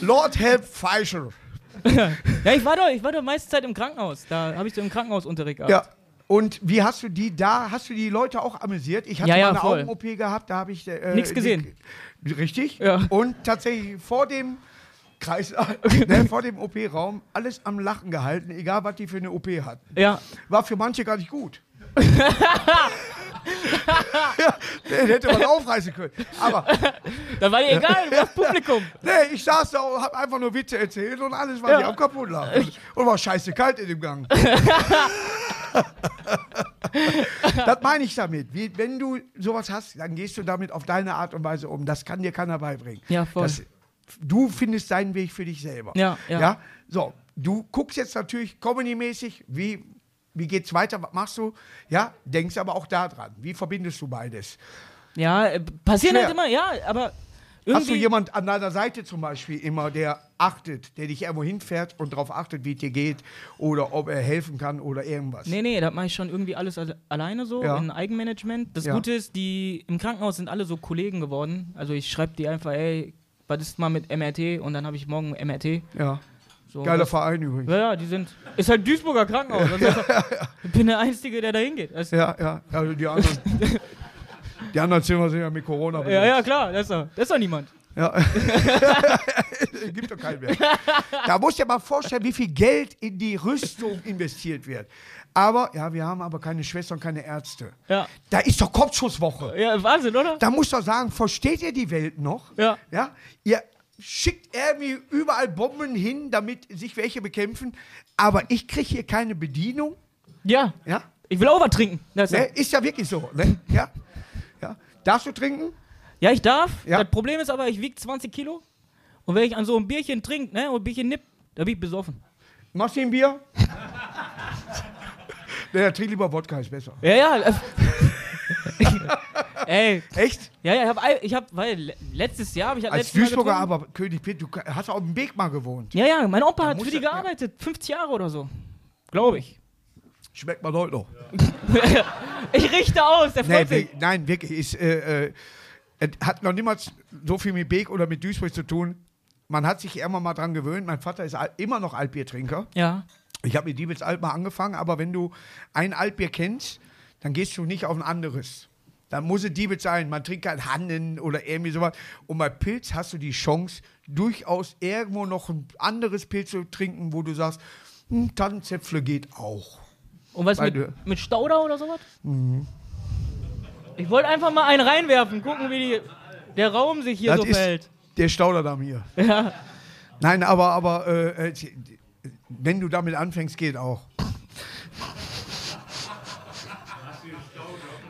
Lord help Fischer. Ja, ich war doch, ich war doch meiste Zeit im Krankenhaus. Da habe ich so im Krankenhausunterricht gehabt. Ja. Und wie hast du die da, hast du die Leute auch amüsiert? Ich hatte Ja, ja, mal eine. Augen-OP gehabt, da habe ich... Äh, die- gesehen. richtig. Ja. Und tatsächlich vor dem Kreis, ne, vor dem OP-Raum alles am Lachen gehalten, egal was die für eine OP hatten. Ja. War für manche gar nicht gut. ja, der hätte man aufreißen können. Aber Da war dir egal, du warst Publikum. nee, ich saß da und hab einfach nur Witze erzählt und alles war Ja. ja. am kaputt lag. Und, war scheiße kalt in dem Gang. das meine ich damit. Wie, wenn du sowas hast, dann gehst du damit auf deine Art und Weise um. Das kann dir keiner beibringen. Ja, voll. Das, du findest deinen Weg für dich selber. Ja, ja. So, du guckst jetzt natürlich comedy-mäßig, wie, wie geht's weiter, was machst du? Ja, denkst aber auch daran. Wie verbindest du beides? Ja, äh, passiert Schwer. halt immer, ja, aber Hast du irgendwie. jemand an deiner Seite zum Beispiel immer, der achtet, der dich irgendwo hinfährt und darauf achtet, wie es dir geht oder ob er helfen kann oder irgendwas? Nee, nee, da mache ich schon irgendwie alles alle, alleine so, Ja. in Eigenmanagement. Das Ja. Gute ist, die im Krankenhaus sind alle so Kollegen geworden. Also ich schreibe die einfach, ey, was ist mal mit MRT? Und dann habe ich morgen MRT. Ja. So, Geiler das, Verein übrigens. Ja, ja, die sind. Ist halt Duisburger Krankenhaus. Also Ich bin der Einzige, der da hingeht. Das- Ja, ja. Also die anderen, die anderen Zimmer sind ja mit Corona Ja, ja, klar, das ist doch, das ist doch niemand. Ja. Gibt doch keinen mehr. Da musst du dir mal vorstellen, wie viel Geld in die Rüstung investiert wird. Aber, ja, wir haben aber keine Schwestern, keine Ärzte. Ja, Da ist doch Kopfschusswoche. ja Wahnsinn, oder? Da muss doch sagen, versteht ihr die Welt noch? Ja. Ja? Ihr schickt irgendwie überall Bomben hin, damit sich welche bekämpfen. Aber ich kriege hier keine Bedienung. Ja, Ja? ich will auch was trinken. Ne? Ist ja wirklich so. Ne? Ja? Ja? Darfst du trinken? Ja, ich darf. Ja. Das Problem ist aber, ich wiege 20 Kilo. Und wenn ich an so ein Bierchen trinke, ne, und ein Bierchen nipp, da bin ich besoffen. Machst du ein Bier? Der trink lieber Wodka, ist besser. Ja, ja. Ey, Echt? ja, ja, ich hab, all- ich hab, weil le- letztes Jahr habe ich Als Duisburger aber, König Pitt, du hast auf dem Weg mal gewohnt. Ja, ja, mein Opa hat muss für die er- ja. gearbeitet. 50 Jahre oder so. Glaube ich. Schmeckt man heute noch. ich richte aus, der Nee, freut sich. wir- nein, wirklich. Ist, äh, äh, es hat noch niemals so viel mit Beek oder mit Duisburg zu tun. Man hat sich immer mal dran gewöhnt. Mein Vater ist immer noch Altbiertrinker. Ja. Ich habe mit Diebels Alt mal angefangen, aber wenn du ein Altbier kennst, dann gehst du nicht auf ein anderes. Dann muss es Diebels sein. Man trinkt kein Hannen oder irgendwie sowas. Und bei Pilz hast du die Chance, durchaus irgendwo noch ein anderes Pilz zu trinken, wo du sagst, hm, Tannenzäpfle geht auch. Und was Weil mit, mit Stauder oder sowas? Ich wollte einfach mal einen reinwerfen, gucken, wie die, der Raum sich hier Das so verhält. der Stauderdamm hier. Ja. Nein, aber, aber äh, äh, wenn du damit anfängst, geht auch.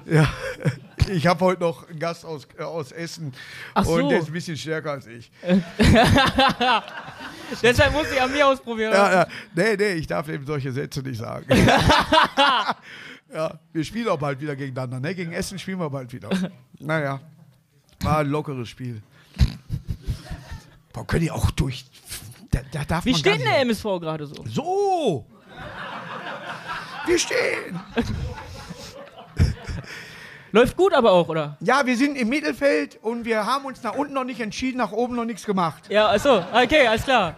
Ja, ich habe heute noch einen Gast aus, äh, aus Essen Ach so. und der ist ein bisschen stärker als ich. Deshalb muss ich an mir ausprobieren. Ja, ja, nee, nee, ich darf eben solche Sätze nicht sagen. ja, wir spielen auch bald wieder gegeneinander. Ne? Gegen Essen spielen wir bald wieder. Naja, war ein lockeres Spiel. Boah, können die auch durch. Da, da darf Wie man steht denn der MSV gerade so? So! Wir stehen! Läuft gut aber auch, oder? Ja, wir sind im Mittelfeld und wir haben uns nach unten noch nicht entschieden, nach oben noch nichts gemacht. Ja, achso, okay, alles klar.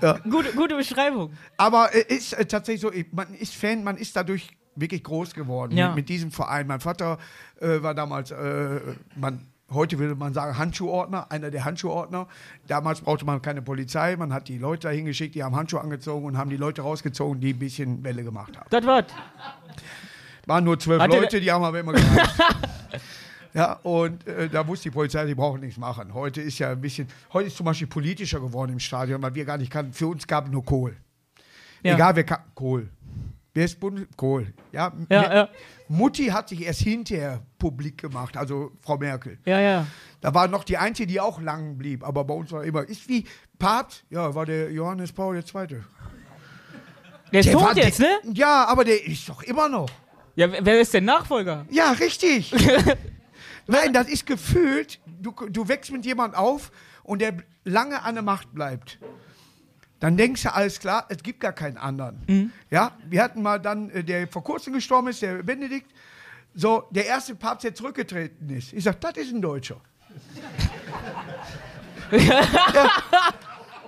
Ja. Gute, gute Beschreibung. Aber es ist äh, tatsächlich so, ich- man ist Fan, man ist dadurch wirklich groß geworden Ja. mit, mit diesem Verein. Mein Vater äh, war damals, äh, man, heute würde man sagen, Handschuhordner, einer der Handschuhordner. Damals brauchte man keine Polizei, man hat die Leute dahin geschickt, die haben Handschuhe angezogen und haben die Leute rausgezogen, die ein bisschen Welle gemacht haben. Das war's. Waren nur zwölf der- Leute, die haben aber immer gereicht. ja, und äh, da wusste die Polizei, die brauchen nichts machen. Heute ist ja ein bisschen, heute ist zum Beispiel politischer geworden im Stadion, weil wir gar nicht kannten. Für uns gab es nur Kohl. Ja. Egal, wer kann. Kohl. Wer ist Bundes Kohl? Ja, Ja, ja. Mutti hat sich erst hinterher publik gemacht, also Frau Merkel. Ja, ja. Da war noch die Einzige, die auch lang blieb, aber bei uns war immer, ist wie Papst, ja, war der Johannes Paul II. Der ist Der war tot jetzt, ne? Ja, aber der ist doch immer noch. Ja, wer- ist der Nachfolger? Ja, richtig. Nein, das ist gefühlt, du, du wächst mit jemandem auf und der lange an der Macht bleibt. Dann denkst du, alles klar, es gibt gar keinen anderen. Ja, wir hatten mal dann, äh, der vor kurzem gestorben ist, der Benedikt, so, der erste Papst, der zurückgetreten ist. Ich sag, das ist ein Deutscher. ja,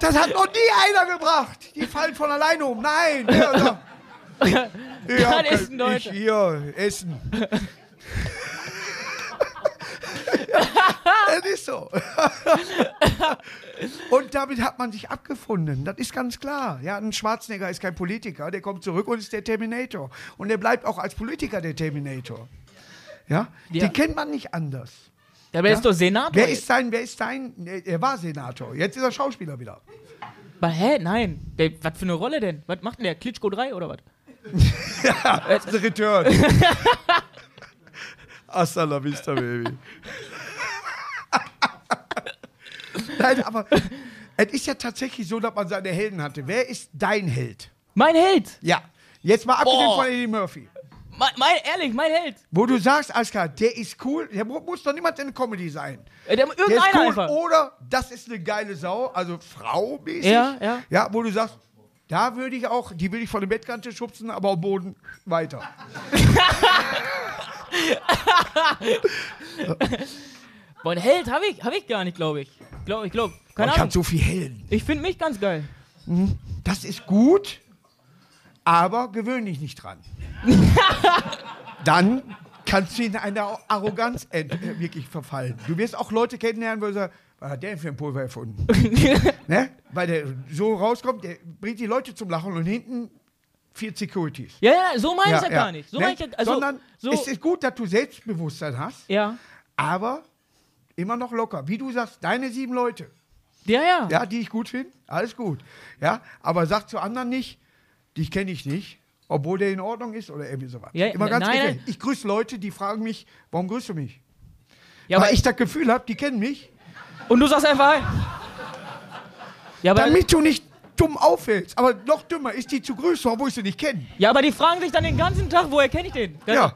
das hat noch nie einer gebracht. Die fallen von alleine um. Nein. Sagt, ja, Das ist ein Deutscher. Ich hier, Essen. das ist so. und damit hat man sich abgefunden. Das ist ganz klar. Ja, ein Schwarzenegger ist kein Politiker. Der kommt zurück und ist der Terminator. Und er bleibt auch als Politiker der Terminator. Ja, Ja. den kennt man nicht anders. Ja, aber der ist doch Senator. Wer ist sein, wer ist sein, er war Senator. Jetzt ist er Schauspieler wieder. Aber, hä? Nein. Der, was für eine Rolle denn? Was macht denn der? Klitschko 3 oder was? The Return. Hasta la vista, baby. Nein, aber es ist ja tatsächlich so, dass man seine Helden hatte. Wer ist dein Held? Mein Held! Ja. Jetzt mal abgesehen Boah. von Eddie Murphy. Mein, mein, ehrlich, mein Held. Wo du sagst, alles klar, der ist cool, der mu- muss doch niemand in der Comedy sein. Der, Der ist cool einfach. oder das ist eine geile Sau, also Frau mäßig. Ja, ja. Ja, wo du sagst, da würde ich auch, die will ich von der Bettkante schubsen, aber am Boden weiter. Boah, einen Held habe ich, hab ich gar nicht, glaube ich. Glaub, ich glaube, keine Man Ahnung. kann so viel Helden. Ich finde mich ganz geil. Das ist gut, aber gewöhn dich nicht dran. Dann kannst du in eine Arroganz äh, wirklich verfallen. Du wirst auch Leute kennenlernen, wo du sagst, was hat der denn für ein Pulver erfunden? ne? Weil der so rauskommt, der bringt die Leute zum Lachen und hinten vier Securities. Ja, ja, so meine ich ja, gar nicht. So Ne? ich ja, also, Sondern so, es ist gut, dass du Selbstbewusstsein hast, ja. aber immer noch locker. Wie du sagst, deine sieben Leute, Ja, ja. ja, die ich gut finde, alles gut. Ja, aber sag zu anderen nicht, dich kenne ich nicht, obwohl der in Ordnung ist oder irgendwie sowas. Ja, Immer ganz nein, nein. Ich grüße Leute, die fragen mich, warum grüßt du mich? ja Weil aber ich das Gefühl habe, die kennen mich, und du sagst einfach. Ja aber, damit du nicht dumm auffällst. Aber noch dümmer ist die zu grüßen, obwohl ich sie nicht kenne. ja, aber die fragen sich dann den ganzen Tag, woher kenne ich den? Das Ja.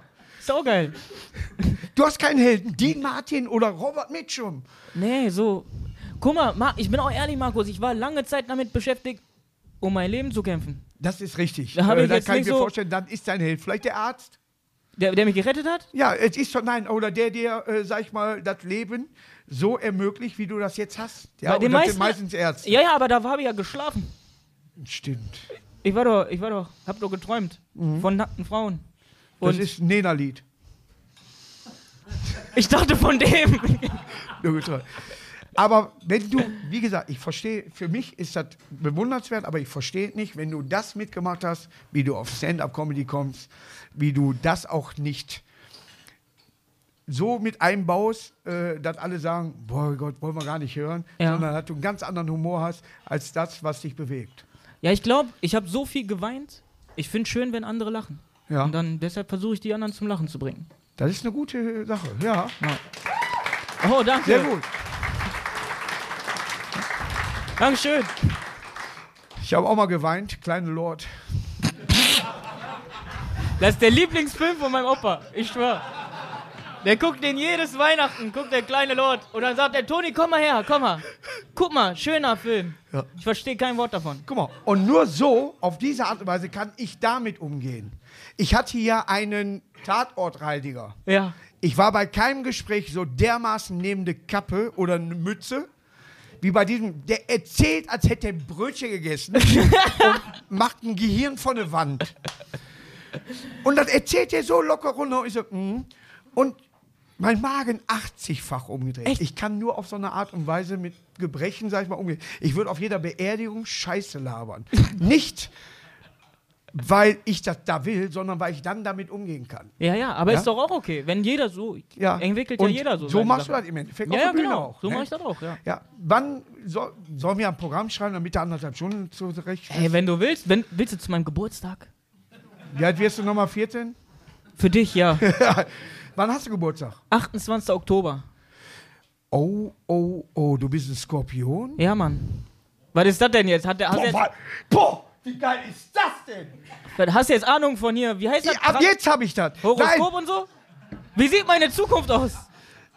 Geil. Du hast keinen Helden, Dean Martin oder Robert Mitchum. Nee, so. Guck mal, Mar ich bin auch ehrlich, Markus, ich war lange Zeit damit beschäftigt, um mein Leben zu kämpfen. Das ist richtig. Da dann jetzt kann ich mir so- vorstellen, dann ist dein Held vielleicht der Arzt. Der, der mich gerettet hat? Ja, es ist schon, nein, oder der dir, äh, sag ich mal, das Leben so ermöglicht, wie du das jetzt hast. Ja, Bei und den meisten- sind meistens Ärzte. Ja, ja, aber da habe ich ja geschlafen. Stimmt. Ich war doch, ich war doch, hab doch geträumt von nackten Frauen. Mhm. Das Und ist ein Nena-Lied. ich dachte von dem. Nur getreu. Aber wenn du, wie gesagt, ich verstehe, für mich ist das bewundernswert, aber ich verstehe nicht, wenn du das mitgemacht hast, wie du auf Stand-up-Comedy kommst, wie du das auch nicht so mit einbaust, äh, dass alle sagen, boah Gott, wollen wir gar nicht hören, Ja. sondern dass du einen ganz anderen Humor hast, als das, was dich bewegt. Ja, ich glaube, ich habe so viel geweint. Ich finde schön, wenn andere lachen. Ja. Und dann deshalb versuche ich die anderen zum Lachen zu bringen. Das ist eine gute Sache, ja. Oh, danke. Sehr gut. Dankeschön. Ich habe auch mal geweint, kleine Lord. Das ist der Lieblingsfilm von meinem Opa. Ich schwör. Der guckt den jedes Weihnachten, guckt der kleine Lord. Und dann sagt der Toni, komm mal her, komm mal. Guck mal, schöner Film. Ja. Ich verstehe kein Wort davon. Guck mal, und nur so, auf diese Art und Weise, kann ich damit umgehen. Ich hatte hier einen Tatortreiniger. Ja. Ich war bei keinem Gespräch so dermaßen neben der Kappe oder eine Mütze, wie bei diesem, der erzählt, als hätte er ein Brötchen gegessen und macht ein Gehirn von der Wand. Und dann erzählt er so locker runter und ich so, mm. und mein Magen 80-fach umgedreht. Echt? Ich kann nur auf so eine Art und Weise mit Gebrechen, sag ich mal, umgehen. Ich würde auf jeder Beerdigung Scheiße labern. Nicht, weil ich das da will, sondern weil ich dann damit umgehen kann. Ja, ja, aber Ja? ist doch auch okay. Wenn jeder so, Ja. entwickelt Und ja jeder so. So machst du Sachen. das im Endeffekt Ja, auf ja, der Bühne genau. auch. So ne? mach ich das auch, ja. Ja, wann soll, sollen wir ein Programm schreiben, damit du anderthalb Stunden zurecht Ey, wenn du willst, wenn, willst du zu meinem Geburtstag? Wie alt wirst du nochmal 14? Für dich, ja. Wann hast du Geburtstag? 28. Oktober. Oh, oh, oh, du bist ein Skorpion? Ja, Mann. Was ist das denn jetzt? Hat der, hast, du Boah, jetzt, wa- boah, wie geil ist das denn? hast du jetzt Ahnung von hier? Wie heißt das? Ja, ab jetzt habe ich das. Horoskop und so? Wie sieht meine Zukunft aus?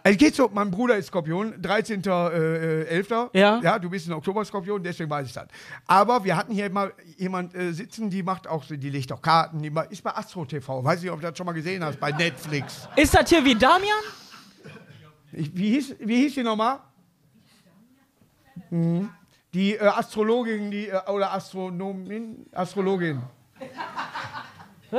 Es geht so, mein Bruder ist Skorpion, 13.11. Ja. Ja, du bist ein Oktober-Skorpion, deswegen weiß ich das. Aber wir hatten hier mal jemand äh, sitzen, die macht auch, so- die legt auch Karten, die ist bei Astro TV. Weiß nicht, ob du das schon mal gesehen hast, bei Netflix. Ist das hier wie Damian? Ich, wie, hieß, wie hieß die nochmal? Mhm. Die äh, Astrologin, die, äh, oder Astronomin, Astrologin. Hä?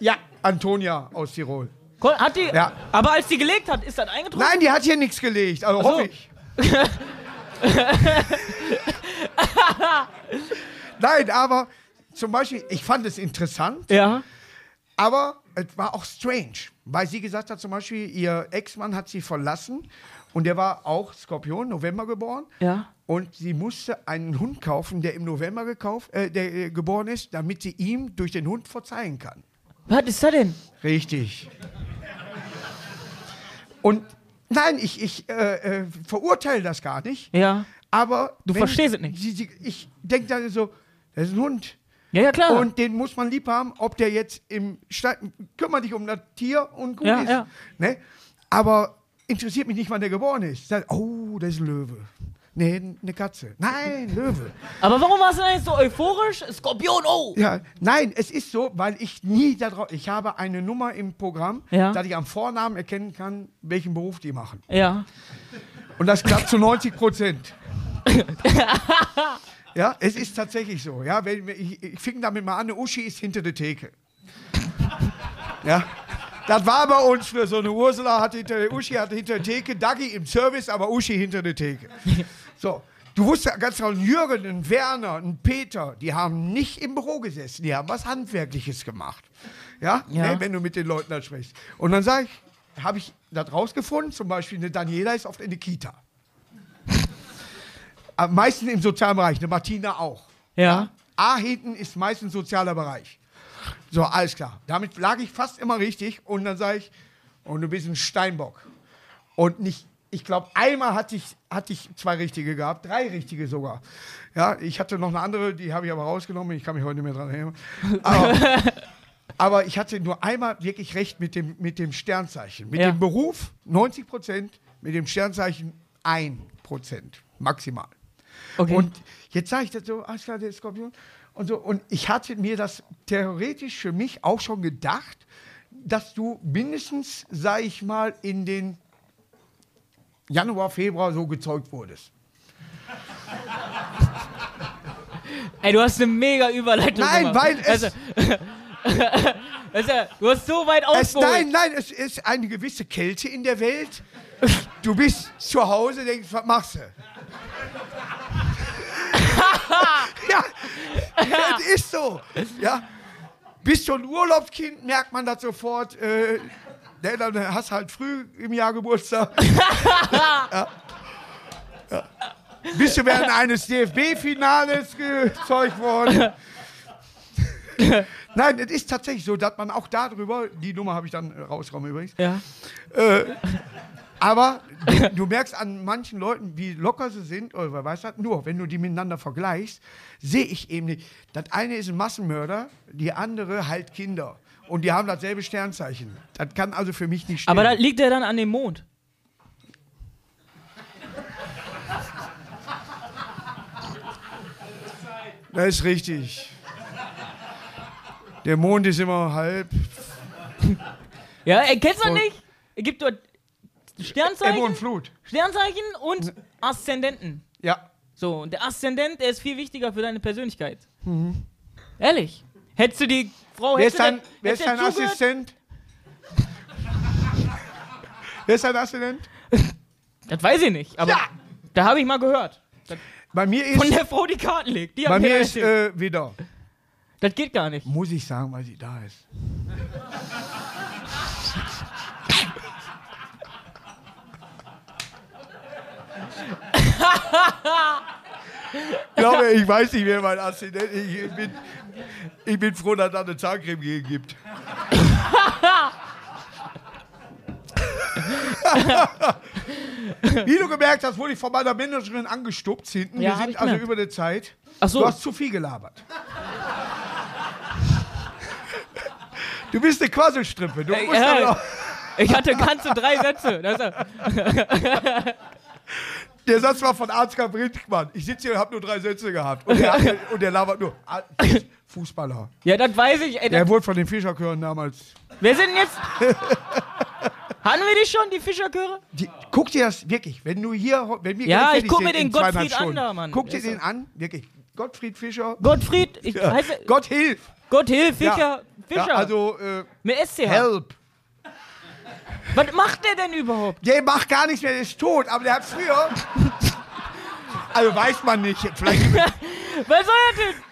Ja, Antonia aus Tirol. Hat die, Ja. Aber als die gelegt hat, ist das eingetroffen? Nein, die hat hier nichts gelegt, also so. hoffe ich. Nein, aber zum Beispiel, ich fand es interessant, Ja. aber es war auch strange, weil sie gesagt hat, zum Beispiel, ihr Ex-Mann hat sie verlassen und der war auch Skorpion, November geboren. Ja. Und sie musste einen Hund kaufen, der im November gekauft, äh, der äh, geboren ist, damit sie ihm durch den Hund verzeihen kann. Was ist das denn? Richtig. Und nein, ich, ich äh, äh, verurteile das gar nicht. Ja. Aber Du verstehst es nicht. Sie, sie, ich denke dann so, das ist ein Hund. Ja, ja, klar. Und den muss man lieb haben, ob der jetzt im Stadt. Kümmere dich um das Tier und gut Ja, ist. ja. Ne? Aber interessiert mich nicht, wann der geboren ist. Oh, das ist ein Löwe. Nee, eine Katze. Nein, Löwe. Aber warum warst du denn jetzt so euphorisch? Skorpion, oh! Ja, nein, es ist so, weil ich nie darauf. Ich habe eine Nummer im Programm, Ja. dass ich am Vornamen erkennen kann, welchen Beruf die machen. Ja. Und das klappt zu 90 Prozent. ja, es ist tatsächlich so. Ja, wenn, ich, ich fing damit mal an, eine Uschi ist hinter der Theke. Ja. Das war bei uns für so eine Ursula, hatte hinter der Uschi hatte hinter der Theke, Dagi im Service, aber Uschi hinter der Theke. So. Du wusstest ganz genau, ein Jürgen, ein Werner, ein Peter, die haben nicht im Büro gesessen, die haben was Handwerkliches gemacht. Ja, Ja. Ne, wenn du mit den Leuten da sprichst. Und dann sage ich, habe ich das rausgefunden, zum Beispiel eine Daniela ist oft in der Kita. Am meisten im sozialen Bereich, eine Martina auch. Ja. A hinten ist meistens sozialer Bereich. So, alles klar. Damit lag ich fast immer richtig und dann sage ich, und du bist ein Steinbock. Und nicht, ich glaube, einmal hatte ich, hatte ich zwei richtige gehabt, drei richtige sogar. Ja, ich hatte noch eine andere, die habe ich aber rausgenommen, ich kann mich heute nicht mehr dran erinnern. Aber, aber ich hatte nur einmal wirklich recht mit dem, mit dem Sternzeichen. Mit Ja. dem Beruf 90 Prozent, mit dem Sternzeichen 1 Prozent maximal. Okay. Und jetzt sage ich das so, alles klar, der Skorpion. Und, so, und ich hatte mir das theoretisch für mich auch schon gedacht, dass du mindestens, sage ich mal, in den Januar, Februar so gezeugt wurdest. Ey, du hast eine mega Überleitung Nein, gemacht. weil es- Also, also, du hast so weit ausgeholt. nein, nein, es ist eine gewisse Kälte in der Welt. Du bist zu Hause, denkst, was machst du? ja, das ist so. Ja. Bist du ein Urlaubskind, merkt man das sofort. Äh, ne, dann hast halt früh im Jahr Geburtstag. ja. Ja. Bist du während eines DFB-Finales gezeugt worden? Nein, es ist tatsächlich so, dass man auch darüber, die Nummer habe ich dann äh, rausgenommen übrigens, Ja. aber du, du merkst an manchen Leuten, wie locker sie sind, oder wer weiß das, nur wenn du die miteinander vergleichst, sehe ich eben nicht. Das eine ist ein Massenmörder, die andere halt Kinder. Und die haben dasselbe Sternzeichen. Das kann also für mich nicht stimmen. Aber da liegt er dann an dem Mond. das ist richtig. Der Mond ist immer halb. Ja, ey, kennst du Voll. nicht? Es gibt dort Ebbe Sternzeichen, und Flut. Sternzeichen und Aszendenten. Ja. So, und der Aszendent, der ist viel wichtiger für deine Persönlichkeit. Mhm. Ehrlich. Hättest du die Frau... Wer ist dein, wer ist dein? Assistent? wer ist dein Assistent? Das weiß ich nicht, aber Ja. da habe ich mal gehört. Das, Bei mir ist, von der Frau, die Karten legt. Die bei mir ist äh, wieder. Das geht gar nicht. Muss ich sagen, weil sie da ist. Ich glaube, ich weiß nicht, wer mein Assistent ist. Ich bin, ich bin froh, dass da eine Zahncreme gegen gibt. Wie du gemerkt hast, wurde ich von meiner Managerin angestupst hinten. Ja, Wir sind also über der Zeit. Ach so. Du hast zu viel gelabert. Du bist eine Quasselstrippe. Du musst ja. aber- Ich hatte ganze drei Sätze. Der Satz war von Ansgar Brinkmann. Ich sitze hier und habe nur drei Sätze gehabt. Und der, hat- und der labert nur. Ah, Fußballer. ja, das weiß ich. Ey, Der wurde von den Fischerchören damals. wer sind denn jetzt... Hatten wir die schon, die Fischerchöre? Die, guck dir das wirklich, wenn du hier, wenn wir Ja, ich guck fertig mir den Gottfried an da, Mann. Guck dir den an, wirklich. Gottfried Fischer. Gottfried, ich Ja. heiße Gott hilf. Gott hilf, Fischer, Ja. Fischer. Ja, also, äh, mit SCH. help. Was macht der denn überhaupt? Der macht gar nichts mehr, der ist tot, aber der hat früher. also weiß man nicht. Vielleicht, Was soll er denn?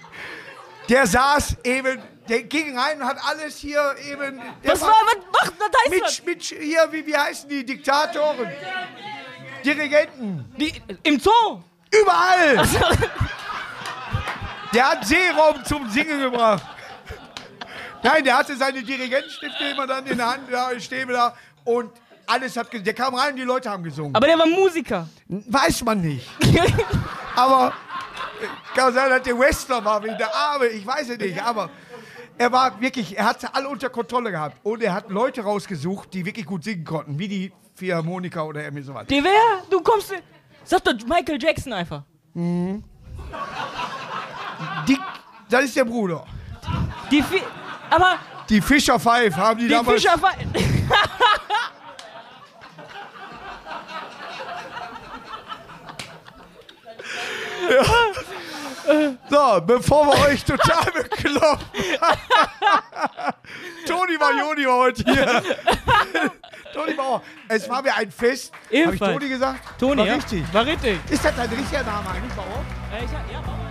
der saß eben, der ging rein und hat alles hier eben. Was war, was macht das heißt mit, was? mit hier, wie, wie heißen die Diktatoren? Dirigenten. Die, Im Zoo. Überall. Der hat Seeraum zum Singen gebracht. Nein, der hatte seine Dirigentenstifte immer dann in der Hand, da, Stäbe da. Und alles hat, ge- der kam rein und die Leute haben gesungen. Aber der war Musiker. Weiß man nicht. Aber äh, Kann sein, dass der Westler war, wie der Arme, ich weiß es nicht, aber er war wirklich, er hat sie alle unter Kontrolle gehabt. Und er hat Leute rausgesucht, die wirklich gut singen konnten, wie die Philharmoniker oder irgendwie sowas. Die wer? Du kommst. Sag doch Michael Jackson einfach. Die, das ist der Bruder. Die Fi aber Die Fischer Five haben die, die damals. Fischer. So, bevor wir euch total bekloppen. Toni war heute hier. Toni Bauer. Es war mir ein Fest. Habe ich. Toni gesagt? Toni, war ja? richtig. War richtig. Ist das dein richtiger Name eigentlich, Bauer? Äh, ich, ja, Bauer.